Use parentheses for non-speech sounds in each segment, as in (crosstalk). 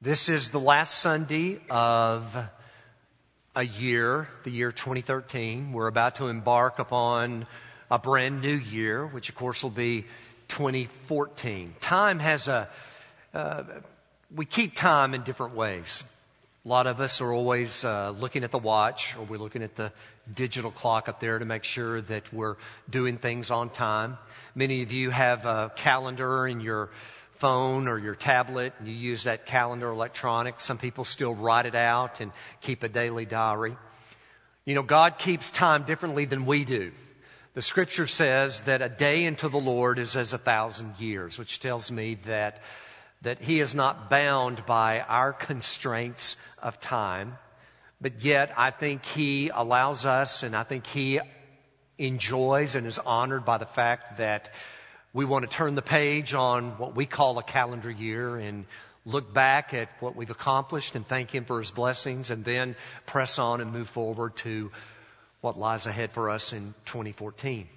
This is the last Sunday of a year, the year 2013. We're about to embark upon a brand new year, which of course will be 2014. Time has a, uh, we keep time in different ways. A lot of us are always uh, looking at the watch or we're looking at the digital clock up there to make sure that we're doing things on time. Many of you have a calendar in your phone or your tablet and you use that calendar electronic. Some people still write it out and keep a daily diary. You know, God keeps time differently than we do. The scripture says that a day unto the Lord is as a thousand years, which tells me that, that He is not bound by our constraints of time. But yet, I think He allows us and I think He enjoys and is honored by the fact that we want to turn the page on what we call a calendar year and look back at what we've accomplished and thank Him for His blessings and then press on and move forward to what lies ahead for us in 2014.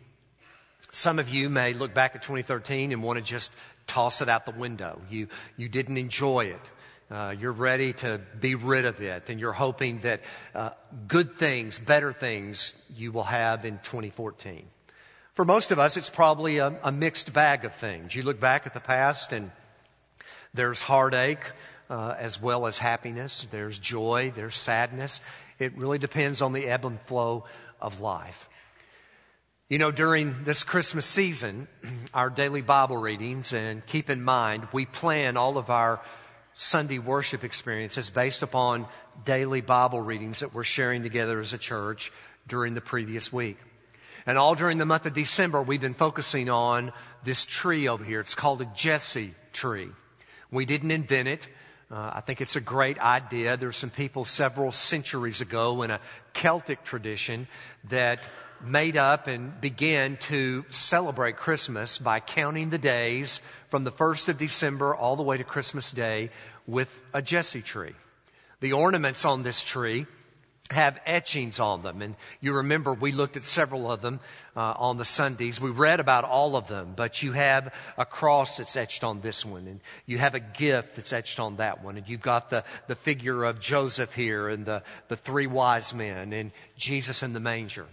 Some of you may look back at 2013 and want to just toss it out the window. You, you didn't enjoy it. Uh, you're ready to be rid of it, and you're hoping that uh, good things, better things, you will have in 2014. For most of us, it's probably a, a mixed bag of things. You look back at the past and there's heartache uh, as well as happiness. There's joy. There's sadness. It really depends on the ebb and flow of life. You know, during this Christmas season, (clears throat) our daily Bible readings, and keep in mind, we plan all of our Sunday worship experiences based upon daily Bible readings that we're sharing together as a church during the previous week. And all during the month of December, we've been focusing on this tree over here. It's called a Jesse tree. We didn't invent it. Uh, I think it's a great idea. There were some people several centuries ago in a Celtic tradition that made up and began to celebrate Christmas by counting the days from the 1st of December all the way to Christmas Day with a Jesse tree. The ornaments on this tree have etchings on them. And you remember we looked at several of them uh, on the Sundays. We read about all of them, but you have a cross that's etched on this one, and you have a gift that's etched on that one, and you've got the, the figure of Joseph here, and the, the three wise men, and Jesus in the manger.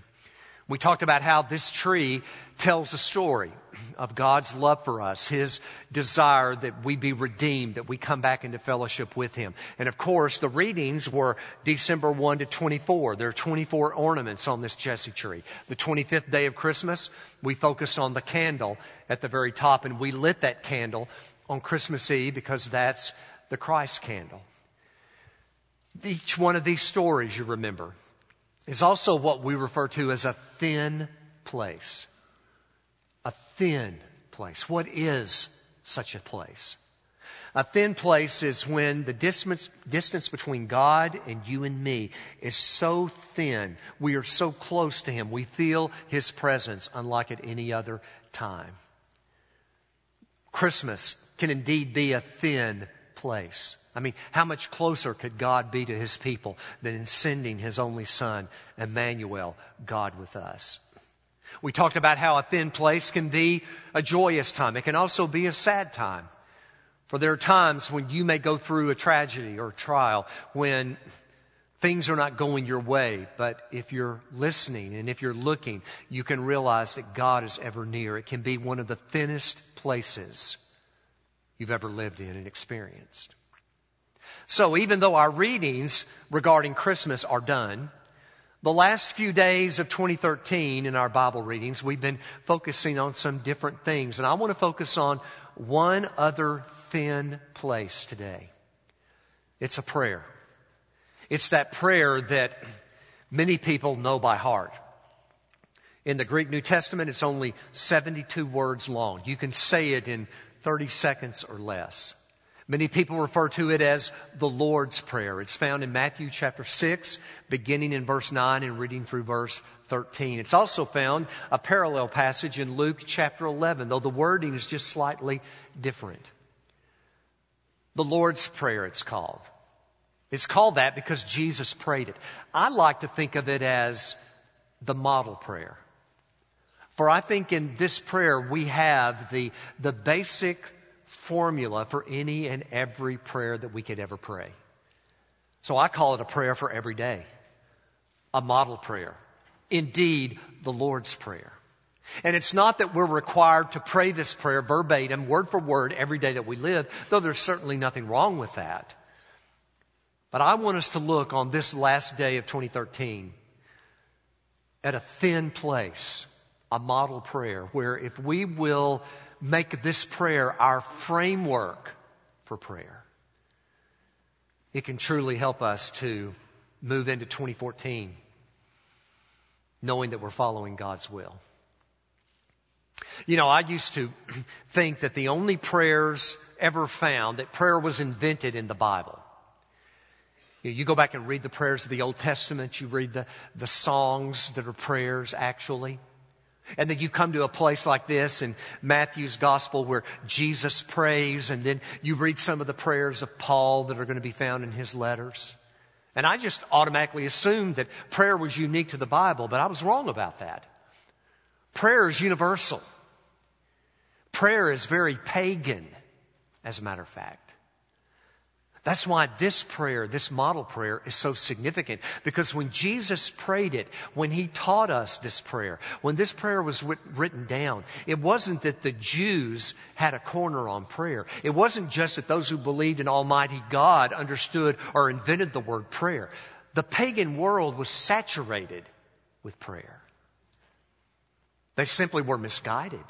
We talked about how this tree tells a story of God's love for us, His desire that we be redeemed, that we come back into fellowship with Him. And of course, the readings were December 1 to 24. There are 24 ornaments on this Jesse tree. The 25th day of Christmas, we focused on the candle at the very top, and we lit that candle on Christmas Eve because that's the Christ candle. Each one of these stories, you remember, is also what we refer to as a thin place. A thin place. What is such a place? A thin place is when the distance, distance between God and you and me is so thin. We are so close to Him. We feel His presence unlike at any other time. Christmas can indeed be a thin place. I mean, how much closer could God be to his people than in sending his only son, Emmanuel, God with us? We talked about how a thin place can be a joyous time. It can also be a sad time. For there are times when you may go through a tragedy or a trial when things are not going your way. But if you're listening and if you're looking, you can realize that God is ever near. It can be one of the thinnest places you've ever lived in and experienced. So even though our readings regarding Christmas are done, the last few days of 2013 in our Bible readings, we've been focusing on some different things. And I want to focus on one other thin place today. It's a prayer. It's that prayer that many people know by heart. In the Greek New Testament, it's only 72 words long. You can say it in 30 seconds or less. Many people refer to it as the Lord's Prayer. It's found in Matthew chapter 6, beginning in verse 9 and reading through verse 13. It's also found a parallel passage in Luke chapter 11, though the wording is just slightly different. The Lord's Prayer, it's called. It's called that because Jesus prayed it. I like to think of it as the model prayer. For I think in this prayer we have the, the basic formula for any and every prayer that we could ever pray. So I call it a prayer for every day, a model prayer. Indeed, the Lord's Prayer. And it's not that we're required to pray this prayer verbatim, word for word, every day that we live, though there's certainly nothing wrong with that. But I want us to look on this last day of 2013 at a thin place, a model prayer, where if we will make this prayer our framework for prayer, it can truly help us to move into 2014 knowing that we're following God's will. You know, I used to (clears throat) think that the only prayers ever found, that prayer was invented in the Bible. You go back and read the prayers of the Old Testament, you read the, the songs that are prayers actually. And then you come to a place like this in Matthew's gospel where Jesus prays, and then you read some of the prayers of Paul that are going to be found in his letters. And I just automatically assumed that prayer was unique to the Bible, but I was wrong about that. Prayer is universal. Prayer is very pagan, as a matter of fact. That's why this prayer, this model prayer, is so significant. Because when Jesus prayed it, when he taught us this prayer, when this prayer was written down, it wasn't that the Jews had a corner on prayer. It wasn't just that those who believed in Almighty God understood or invented the word prayer. The pagan world was saturated with prayer. They simply were misguided.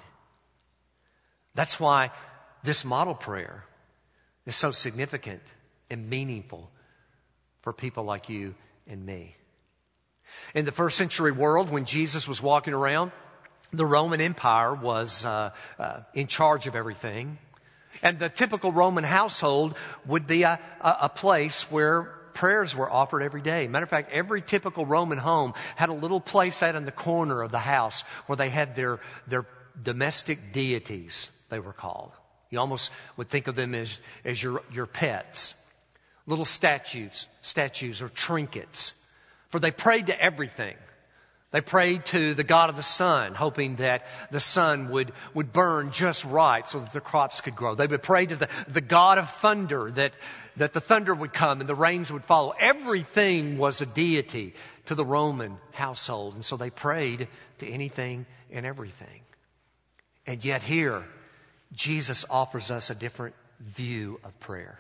That's why this model prayer is so significant and meaningful for people like you and me. In the first century world, when Jesus was walking around, the Roman Empire was uh, uh, in charge of everything. And the typical Roman household would be a, a, a place where prayers were offered every day. Matter of fact, every typical Roman home had a little place out in the corner of the house where they had their, their domestic deities, they were called. You almost would think of them as, as your, your pets little statues, statues or trinkets. For they prayed to everything. They prayed to the God of the sun, hoping that the sun would, would burn just right so that the crops could grow. They would pray to the, the God of thunder, that, that the thunder would come and the rains would follow. Everything was a deity to the Roman household. And so they prayed to anything and everything. And yet here, Jesus offers us a different view of prayer.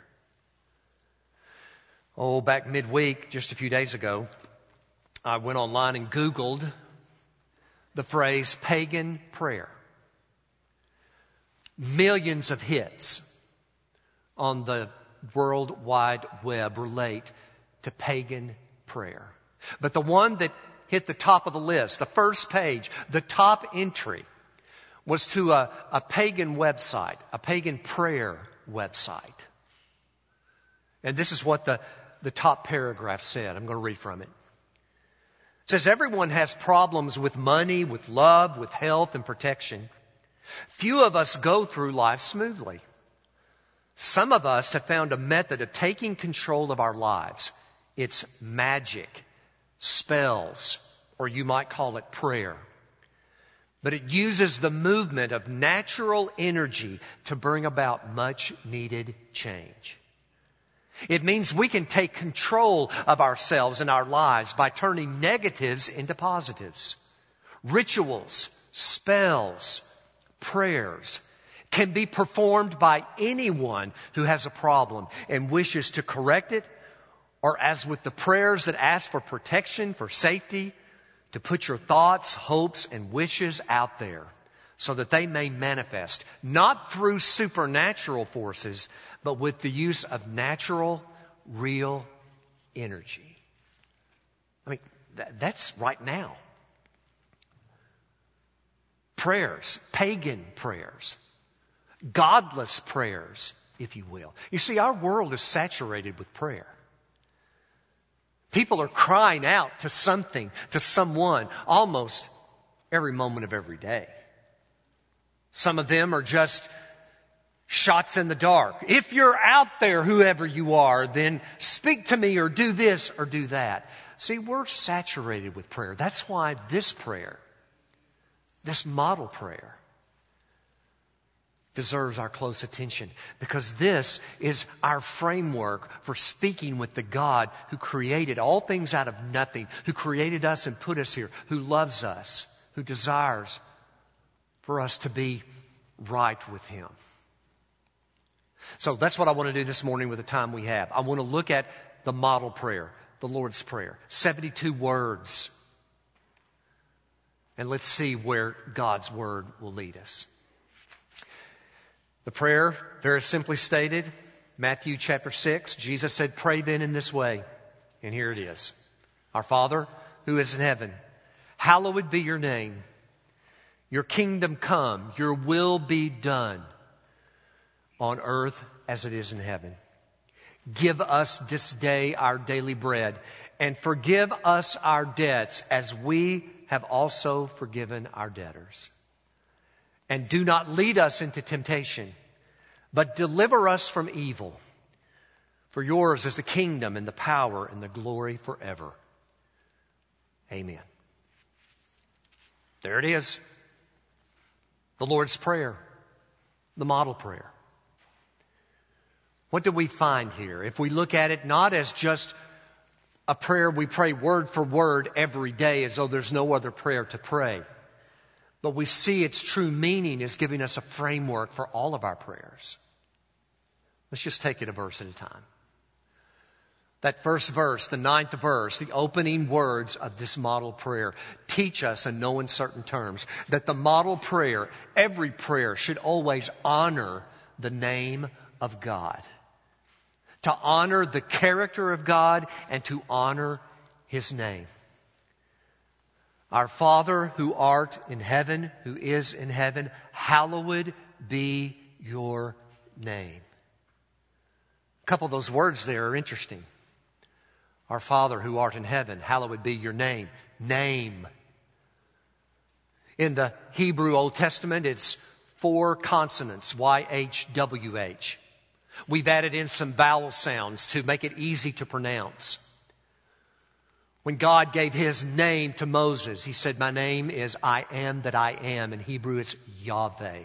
Oh, back midweek, just a few days ago, I went online and Googled the phrase pagan prayer. Millions of hits on the World Wide Web relate to pagan prayer. But the one that hit the top of the list, the first page, the top entry, was to a, a pagan website, a pagan prayer website. And this is what the, the top paragraph said. I'm going to read from it. It says, Everyone has problems with money, with love, with health, and protection. Few of us go through life smoothly. Some of us have found a method of taking control of our lives. It's magic, spells, or you might call it prayer. But it uses the movement of natural energy to bring about much needed change. It means we can take control of ourselves and our lives by turning negatives into positives. Rituals, spells, prayers can be performed by anyone who has a problem and wishes to correct it, or as with the prayers that ask for protection, for safety, to put your thoughts, hopes, and wishes out there so that they may manifest, not through supernatural forces, but with the use of natural, real energy. I mean, that, that's right now. Prayers, pagan prayers, godless prayers, if you will. You see, our world is saturated with prayer. People are crying out to something, to someone, almost every moment of every day. Some of them are just shots in the dark. If you're out there, whoever you are, then speak to me or do this or do that. See, we're saturated with prayer. That's why this prayer, this model prayer, deserves our close attention because this is our framework for speaking with the God who created all things out of nothing, who created us and put us here, who loves us, who desires for us to be right with Him. So that's what I want to do this morning with the time we have. I want to look at the model prayer, the Lord's Prayer. 72 words. And let's see where God's Word will lead us. The prayer, very simply stated, Matthew chapter 6, Jesus said, Pray then in this way. And here it is Our Father, who is in heaven, hallowed be your name. Your kingdom come, your will be done on earth as it is in heaven. Give us this day our daily bread and forgive us our debts as we have also forgiven our debtors. And do not lead us into temptation, but deliver us from evil. For yours is the kingdom and the power and the glory forever. Amen. There it is. The Lord's Prayer, the model prayer. What do we find here? If we look at it not as just a prayer we pray word for word every day as though there's no other prayer to pray. But we see its true meaning is giving us a framework for all of our prayers. Let's just take it a verse at a time. That first verse, the ninth verse, the opening words of this model prayer teach us in no uncertain terms that the model prayer, every prayer should always honor the name of God. To honor the character of God and to honor His name. Our Father who art in heaven, who is in heaven, hallowed be your name. A couple of those words there are interesting. Our Father who art in heaven, hallowed be your name. Name. In the Hebrew Old Testament, it's four consonants, Y-H-W-H. We've added in some vowel sounds to make it easy to pronounce. When God gave his name to Moses, he said, My name is I am that I am. In Hebrew, it's Yahweh.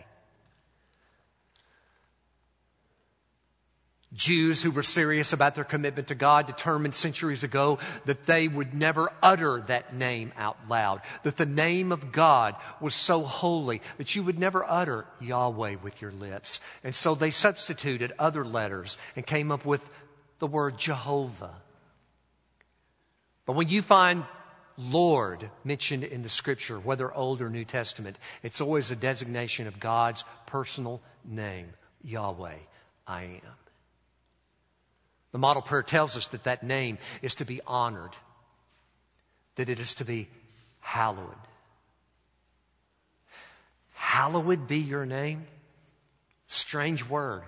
Jews who were serious about their commitment to God determined centuries ago that they would never utter that name out loud. That the name of God was so holy that you would never utter Yahweh with your lips. And so they substituted other letters and came up with the word Jehovah. But when you find Lord mentioned in the scripture, whether Old or New Testament, it's always a designation of God's personal name, Yahweh, I am. The model prayer tells us that that name is to be honored, that it is to be hallowed. Hallowed be your name? Strange word.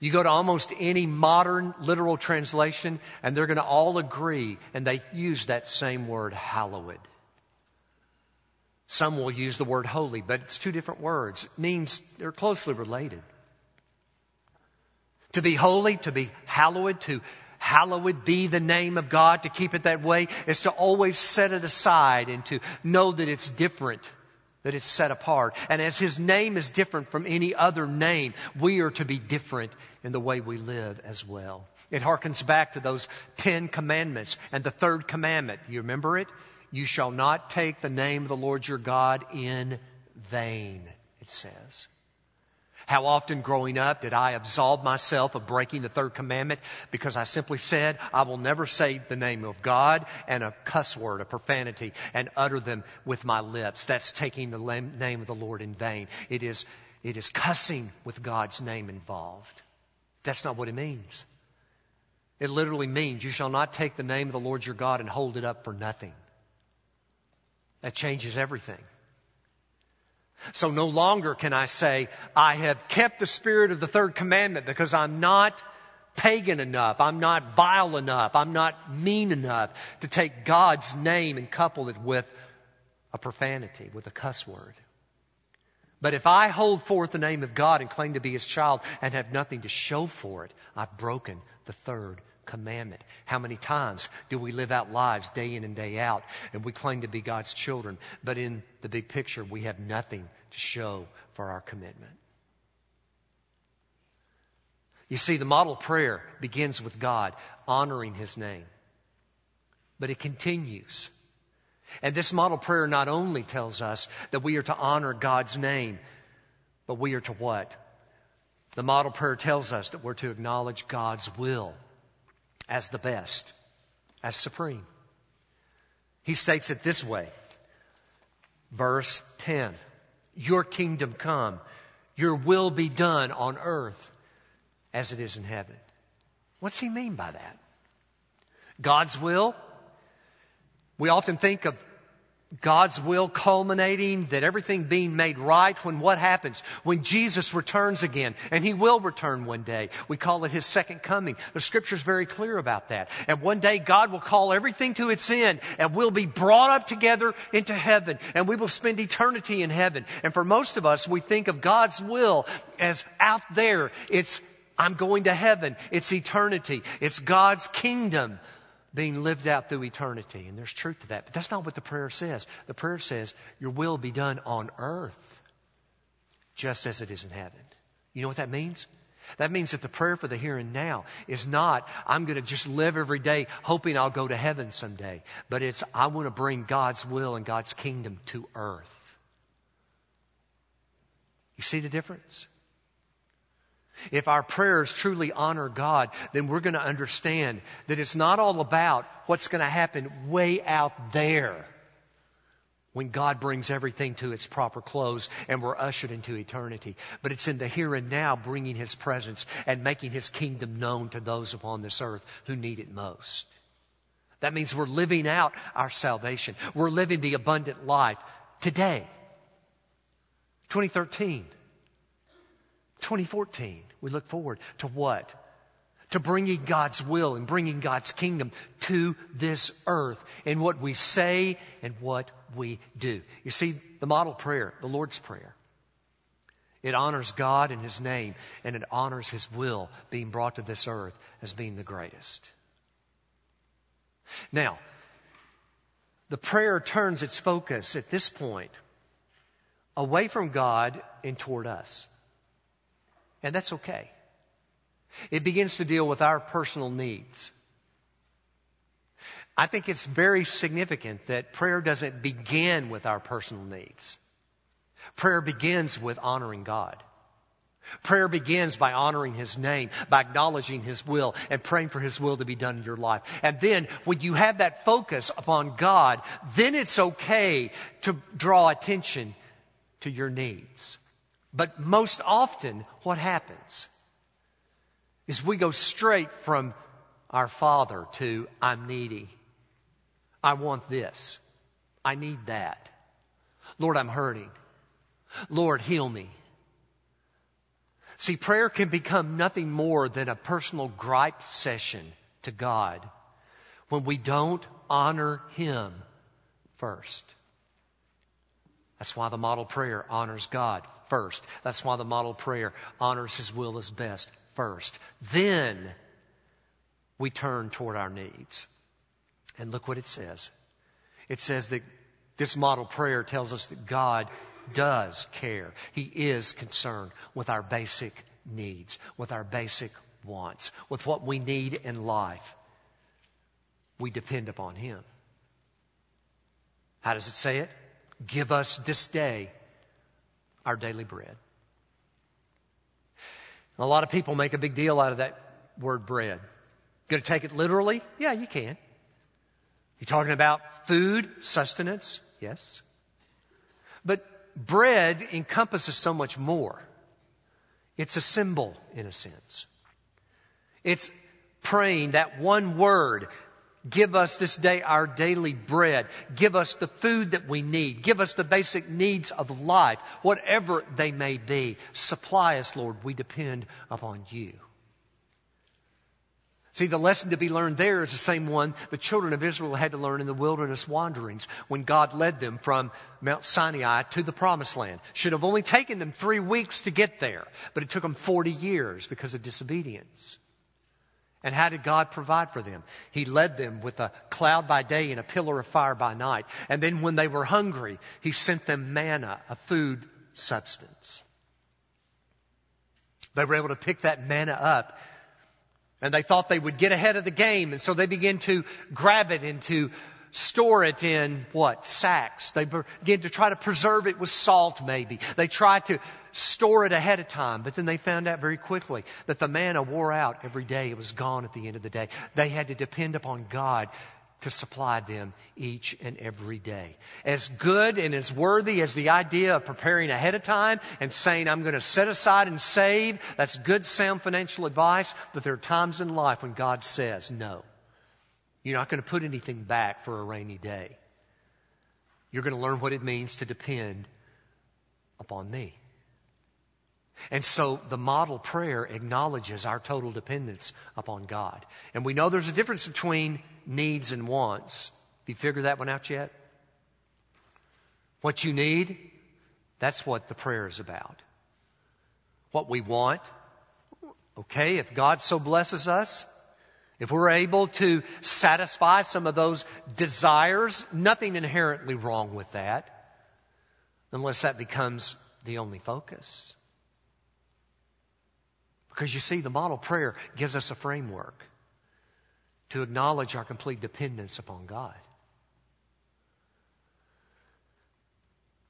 You go to almost any modern literal translation, and they're going to all agree, and they use that same word, hallowed. Some will use the word holy, but it's two different words. It means they're closely related. To be holy, to be hallowed, to hallowed be the name of God, to keep it that way, is to always set it aside and to know that it's different that it's set apart. And as His name is different from any other name, we are to be different in the way we live as well. It harkens back to those Ten Commandments and the third commandment. You remember it? You shall not take the name of the Lord your God in vain, it says. How often growing up did I absolve myself of breaking the third commandment because I simply said, I will never say the name of God and a cuss word, a profanity, and utter them with my lips. That's taking the name of the Lord in vain. It is, it is cussing with God's name involved. That's not what it means. It literally means you shall not take the name of the Lord your God and hold it up for nothing. That changes everything. So no longer can I say, I have kept the spirit of the third commandment because I'm not pagan enough. I'm not vile enough. I'm not mean enough to take God's name and couple it with a profanity, with a cuss word. But if I hold forth the name of God and claim to be his child and have nothing to show for it, I've broken the third commandment. How many times do we live out lives day in and day out and we claim to be God's children, but in the big picture we have nothing to show for our commitment? You see, the model prayer begins with God honoring His name, but it continues. And this model prayer not only tells us that we are to honor God's name, but we are to what? The model prayer tells us that we're to acknowledge God's will as the best, as supreme. He states it this way. Verse 10. Your kingdom come. Your will be done on earth as it is in heaven. What's he mean by that? God's will? We often think of God's will culminating, that everything being made right when what happens? When Jesus returns again, and He will return one day. We call it His second coming. The scripture's very clear about that. And one day God will call everything to its end, and we'll be brought up together into heaven, and we will spend eternity in heaven. And for most of us, we think of God's will as out there. It's, I'm going to heaven. It's eternity. It's God's kingdom being lived out through eternity. And there's truth to that. But that's not what the prayer says. The prayer says, Your will be done on earth just as it is in heaven. You know what that means? That means that the prayer for the here and now is not, I'm going to just live every day hoping I'll go to heaven someday. But it's, I want to bring God's will and God's kingdom to earth. You see the difference? If our prayers truly honor God, then we're going to understand that it's not all about what's going to happen way out there when God brings everything to its proper close and we're ushered into eternity. But it's in the here and now bringing His presence and making His kingdom known to those upon this earth who need it most. That means we're living out our salvation. We're living the abundant life today. 2013. 2014, we look forward to what? To bringing God's will and bringing God's kingdom to this earth in what we say and what we do. You see, the model prayer, the Lord's Prayer, it honors God and His name, and it honors His will being brought to this earth as being the greatest. Now, the prayer turns its focus at this point away from God and toward us. And that's okay. It begins to deal with our personal needs. I think it's very significant that prayer doesn't begin with our personal needs. Prayer begins with honoring God. Prayer begins by honoring His name, by acknowledging His will, and praying for His will to be done in your life. And then, when you have that focus upon God, then it's okay to draw attention to your needs. But most often, what happens is we go straight from our Father to, I'm needy. I want this. I need that. Lord, I'm hurting. Lord, heal me. See, prayer can become nothing more than a personal gripe session to God when we don't honor Him first. That's why the model prayer honors God first. That's why the model prayer honors His will as best first. Then we turn toward our needs. And look what it says. It says that this model prayer tells us that God does care. He is concerned with our basic needs, with our basic wants, with what we need in life. We depend upon Him. How does it say it? Give us this day our daily bread. A lot of people make a big deal out of that word bread. Going to take it literally? Yeah, you can. You talking about food, sustenance? Yes. But bread encompasses so much more. It's a symbol, in a sense. It's praying that one word Give us this day our daily bread. Give us the food that we need. Give us the basic needs of life, whatever they may be. Supply us, Lord. We depend upon you. See, the lesson to be learned there is the same one the children of Israel had to learn in the wilderness wanderings when God led them from Mount Sinai to the promised land. Should have only taken them three weeks to get there, but it took them 40 years because of disobedience. And how did God provide for them? He led them with a cloud by day and a pillar of fire by night. And then when they were hungry, He sent them manna, a food substance. They were able to pick that manna up and they thought they would get ahead of the game. And so they began to grab it and to store it in what? Sacks. They began to try to preserve it with salt maybe. They tried to store it ahead of time, but then they found out very quickly that the manna wore out every day. It was gone at the end of the day. They had to depend upon God to supply them each and every day. As good and as worthy as the idea of preparing ahead of time and saying, I'm going to set aside and save, that's good, sound financial advice, but there are times in life when God says, no. You're not going to put anything back for a rainy day. You're going to learn what it means to depend upon me. And so the model prayer acknowledges our total dependence upon God. And we know there's a difference between needs and wants. Have you figured that one out yet? What you need, that's what the prayer is about. What we want, okay, if God so blesses us, if we're able to satisfy some of those desires, nothing inherently wrong with that, unless that becomes the only focus. Because you see, the model prayer gives us a framework to acknowledge our complete dependence upon God.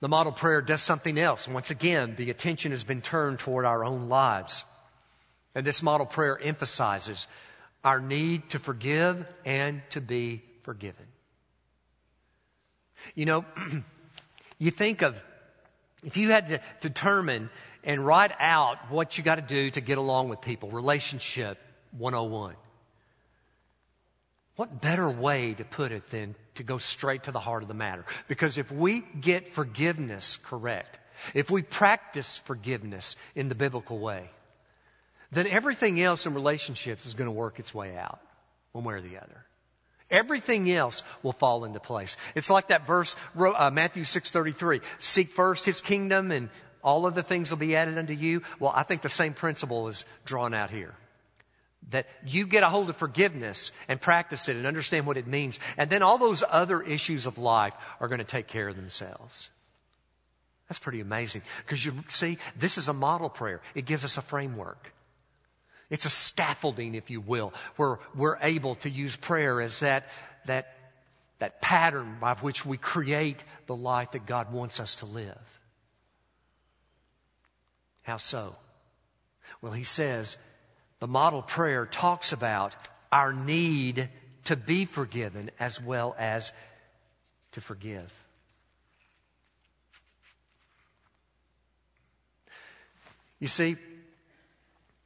The model prayer does something else. Once again, the attention has been turned toward our own lives. And this model prayer emphasizes our need to forgive and to be forgiven. You know, (clears throat) you think of if you had to determine and write out what you got to do to get along with people, relationship 101. What better way to put it than to go straight to the heart of the matter? Because if we get forgiveness correct, if we practice forgiveness in the biblical way, then everything else in relationships is going to work its way out, one way or the other. Everything else will fall into place. It's like that verse, uh, Matthew 6.33. Seek first his kingdom and all of the things will be added unto you. Well, I think the same principle is drawn out here that you get a hold of forgiveness and practice it and understand what it means. And then all those other issues of life are going to take care of themselves. That's pretty amazing. Because you see, this is a model prayer. It gives us a framework. It's a scaffolding, if you will, where we're able to use prayer as that, that, that pattern by which we create the life that God wants us to live. How so? Well, he says, the model prayer talks about our need to be forgiven as well as to forgive. You see,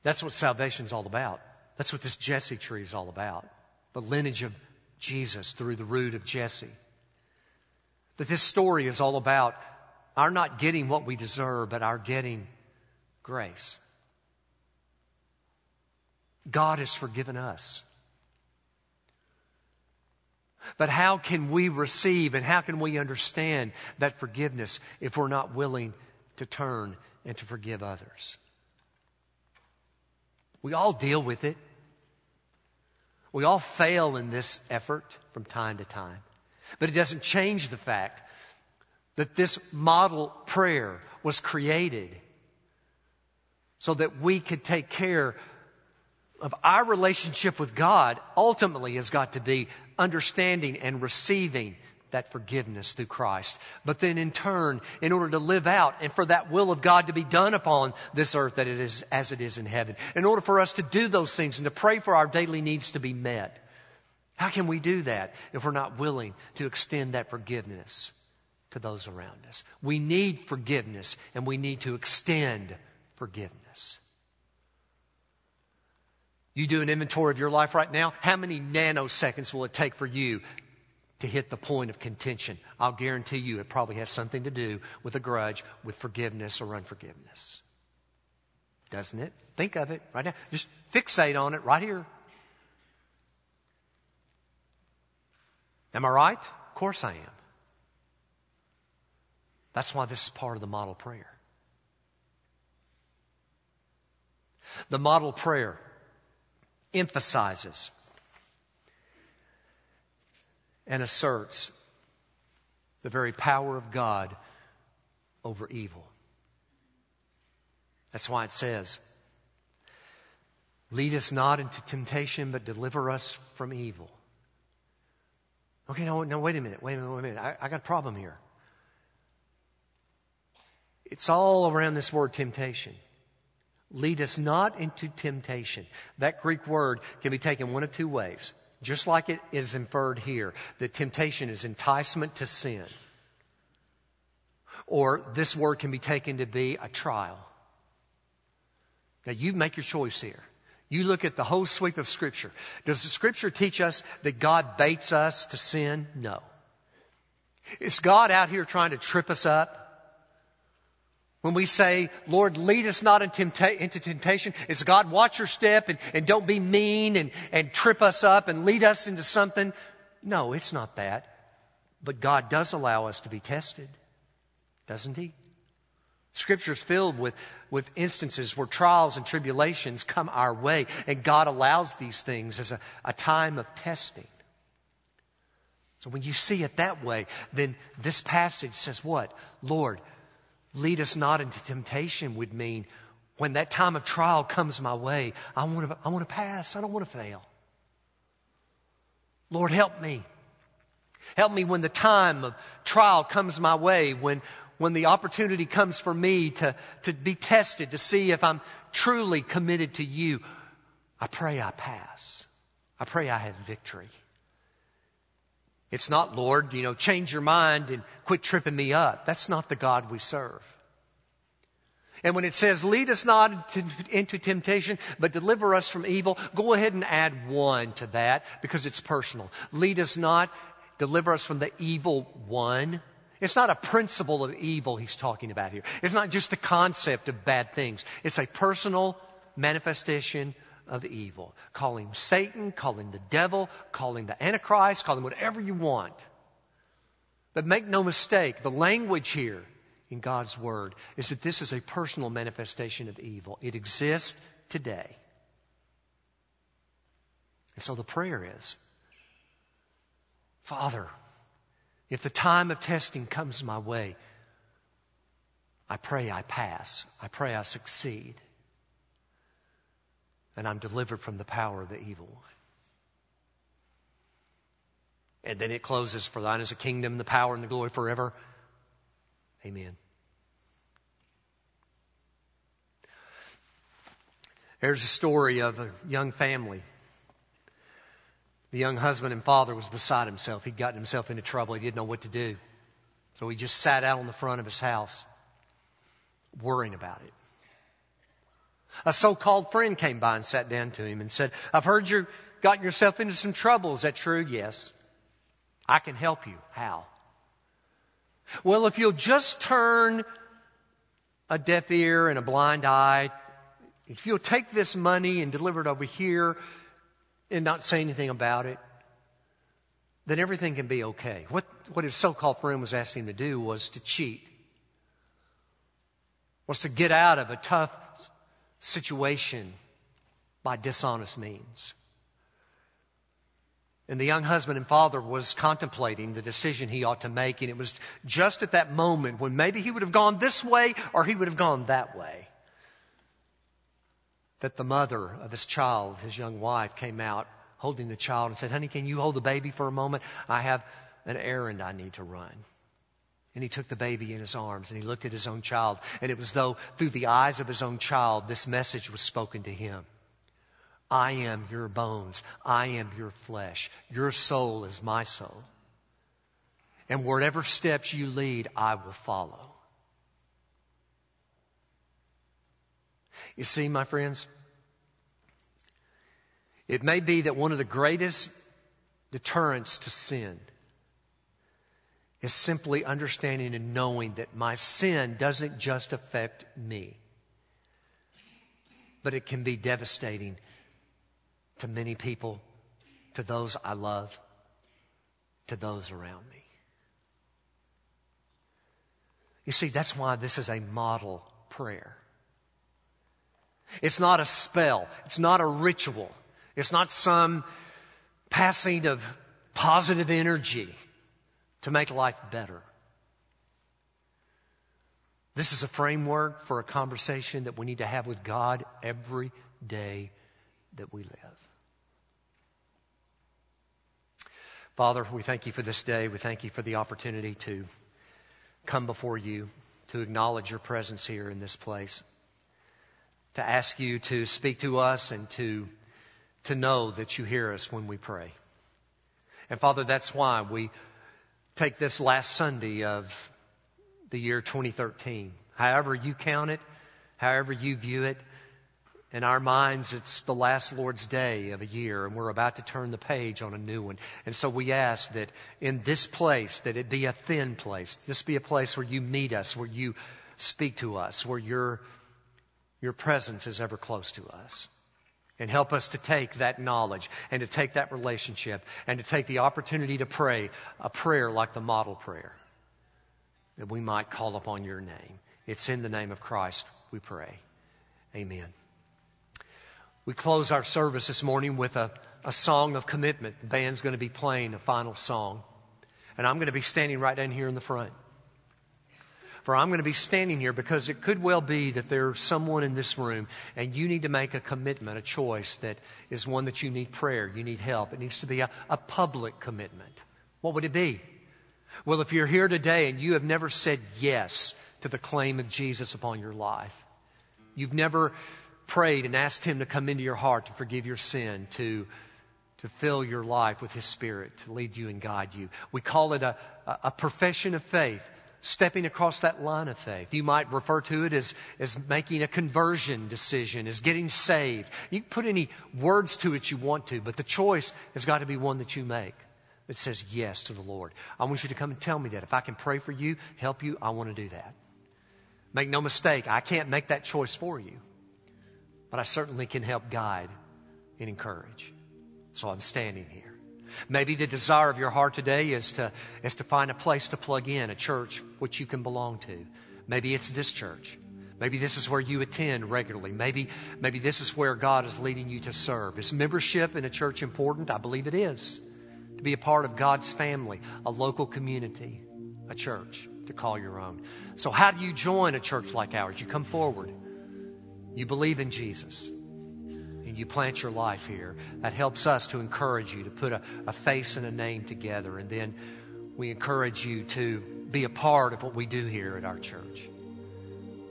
that's what salvation is all about. That's what this Jesse tree is all about. The lineage of Jesus through the root of Jesse. That this story is all about our not getting what we deserve, but our getting grace. God has forgiven us. But how can we receive and how can we understand that forgiveness if we're not willing to turn and to forgive others? We all deal with it. We all fail in this effort from time to time. But it doesn't change the fact that this model prayer was created so that we could take care of our relationship with God ultimately has got to be understanding and receiving that forgiveness through Christ. But then in turn, in order to live out and for that will of God to be done upon this earth that it is as it is in heaven, in order for us to do those things and to pray for our daily needs to be met, how can we do that if we're not willing to extend that forgiveness to those around us? We need forgiveness and we need to extend forgiveness. You do an inventory of your life right now. How many nanoseconds will it take for you to hit the point of contention? I'll guarantee you it probably has something to do with a grudge, with forgiveness or unforgiveness. Doesn't it? Think of it right now. Just fixate on it right here. Am I right? Of course I am. That's why this is part of the model prayer. The model prayer emphasizes and asserts the very power of God over evil. That's why it says Lead us not into temptation, but deliver us from evil. Okay, no, no, wait a minute, wait a minute, wait a minute. I, I got a problem here. It's all around this word temptation. Lead us not into temptation. That Greek word can be taken one of two ways. Just like it is inferred here, that temptation is enticement to sin. Or this word can be taken to be a trial. Now you make your choice here. You look at the whole sweep of Scripture. Does the Scripture teach us that God baits us to sin? No. Is God out here trying to trip us up? When we say, Lord, lead us not into temptation, is God watch your step and, and don't be mean and, and trip us up and lead us into something? No, it's not that. But God does allow us to be tested, doesn't He? Scripture's filled with, with instances where trials and tribulations come our way, and God allows these things as a, a time of testing. So when you see it that way, then this passage says what? Lord, lead us not into temptation would mean when that time of trial comes my way, I want to, I want to pass. I don't want to fail. Lord, help me. Help me when the time of trial comes my way, when, when the opportunity comes for me to, to be tested, to see if I'm truly committed to you. I pray I pass. I pray I have victory. It's not, Lord, you know, change your mind and quit tripping me up. That's not the God we serve. And when it says, lead us not into temptation, but deliver us from evil, go ahead and add one to that because it's personal. Lead us not, deliver us from the evil one. It's not a principle of evil he's talking about here. It's not just the concept of bad things. It's a personal manifestation of evil. Call him Satan, call him the devil, call him the Antichrist, call him whatever you want. But make no mistake, the language here in God's Word is that this is a personal manifestation of evil. It exists today. And so the prayer is Father, if the time of testing comes my way, I pray I pass. I pray I succeed. And I'm delivered from the power of the evil one. And then it closes, For thine is the kingdom, the power, and the glory forever. Amen. There's a story of a young family. The young husband and father was beside himself. He'd gotten himself into trouble. He didn't know what to do. So he just sat out on the front of his house, worrying about it. A so called friend came by and sat down to him and said, I've heard you've gotten yourself into some trouble. Is that true? Yes. I can help you. How? Well, if you'll just turn a deaf ear and a blind eye, if you'll take this money and deliver it over here and not say anything about it, then everything can be okay. What, what his so-called friend was asking him to do was to cheat. Was to get out of a tough situation by dishonest means. And the young husband and father was contemplating the decision he ought to make. And it was just at that moment when maybe he would have gone this way or he would have gone that way that the mother of his child, his young wife, came out holding the child and said, Honey, can you hold the baby for a moment? I have an errand I need to run. And he took the baby in his arms and he looked at his own child. And it was though through the eyes of his own child, this message was spoken to him. I am your bones. I am your flesh. Your soul is my soul. And whatever steps you lead, I will follow. You see, my friends, it may be that one of the greatest deterrents to sin is simply understanding and knowing that my sin doesn't just affect me, but it can be devastating to many people, to those I love, to those around me. You see, that's why this is a model prayer. It's not a spell. It's not a ritual. It's not some passing of positive energy to make life better. This is a framework for a conversation that we need to have with God every day that we live. Father, we thank you for this day. We thank you for the opportunity to come before you, to acknowledge your presence here in this place, to ask you to speak to us and to, to know that you hear us when we pray. And Father, that's why we take this last Sunday of the year 2013. However you count it, however you view it, in our minds, it's the last Lord's Day of a year, and we're about to turn the page on a new one. And so we ask that in this place, that it be a thin place. This be a place where you meet us, where you speak to us, where your, your presence is ever close to us. And help us to take that knowledge and to take that relationship and to take the opportunity to pray a prayer like the model prayer that we might call upon your name. It's in the name of Christ we pray. Amen. We close our service this morning with a, a song of commitment. The band's going to be playing a final song. And I'm going to be standing right down here in the front. For I'm going to be standing here because it could well be that there's someone in this room and you need to make a commitment, a choice that is one that you need prayer, you need help. It needs to be a, a public commitment. What would it be? Well, if you're here today and you have never said yes to the claim of Jesus upon your life, you've never prayed and asked Him to come into your heart to forgive your sin, to, to fill your life with His Spirit, to lead you and guide you. We call it a, a profession of faith, stepping across that line of faith. You might refer to it as, as making a conversion decision, as getting saved. You can put any words to it you want to, but the choice has got to be one that you make that says yes to the Lord. I want you to come and tell me that. If I can pray for you, help you, I want to do that. Make no mistake, I can't make that choice for you but I certainly can help guide and encourage. So I'm standing here. Maybe the desire of your heart today is to, is to find a place to plug in, a church which you can belong to. Maybe it's this church. Maybe this is where you attend regularly. Maybe, maybe this is where God is leading you to serve. Is membership in a church important? I believe it is. To be a part of God's family, a local community, a church to call your own. So how do you join a church like ours? You come forward. You believe in Jesus and you plant your life here. That helps us to encourage you to put a, a face and a name together. And then we encourage you to be a part of what we do here at our church.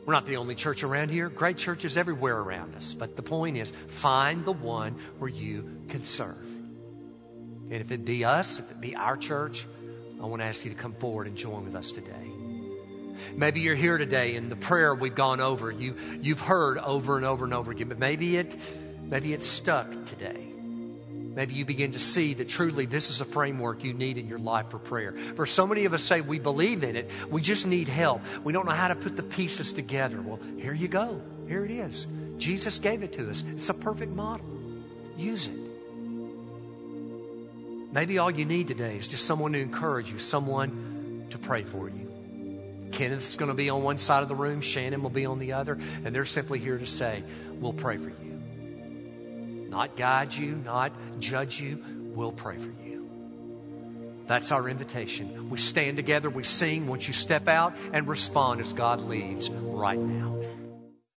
We're not the only church around here. Great churches everywhere around us. But the point is, find the one where you can serve. And if it be us, if it be our church, I want to ask you to come forward and join with us today. Maybe you're here today and the prayer we've gone over, you, you've heard over and over and over again, but maybe it, maybe it's stuck today. Maybe you begin to see that truly this is a framework you need in your life for prayer. For so many of us say we believe in it, we just need help. We don't know how to put the pieces together. Well, here you go. Here it is. Jesus gave it to us. It's a perfect model. Use it. Maybe all you need today is just someone to encourage you, someone to pray for you. Kenneth's going to be on one side of the room, Shannon will be on the other, and they're simply here to say, We'll pray for you. Not guide you, not judge you, we'll pray for you. That's our invitation. We stand together, we sing. Once you step out and respond as God leads right now.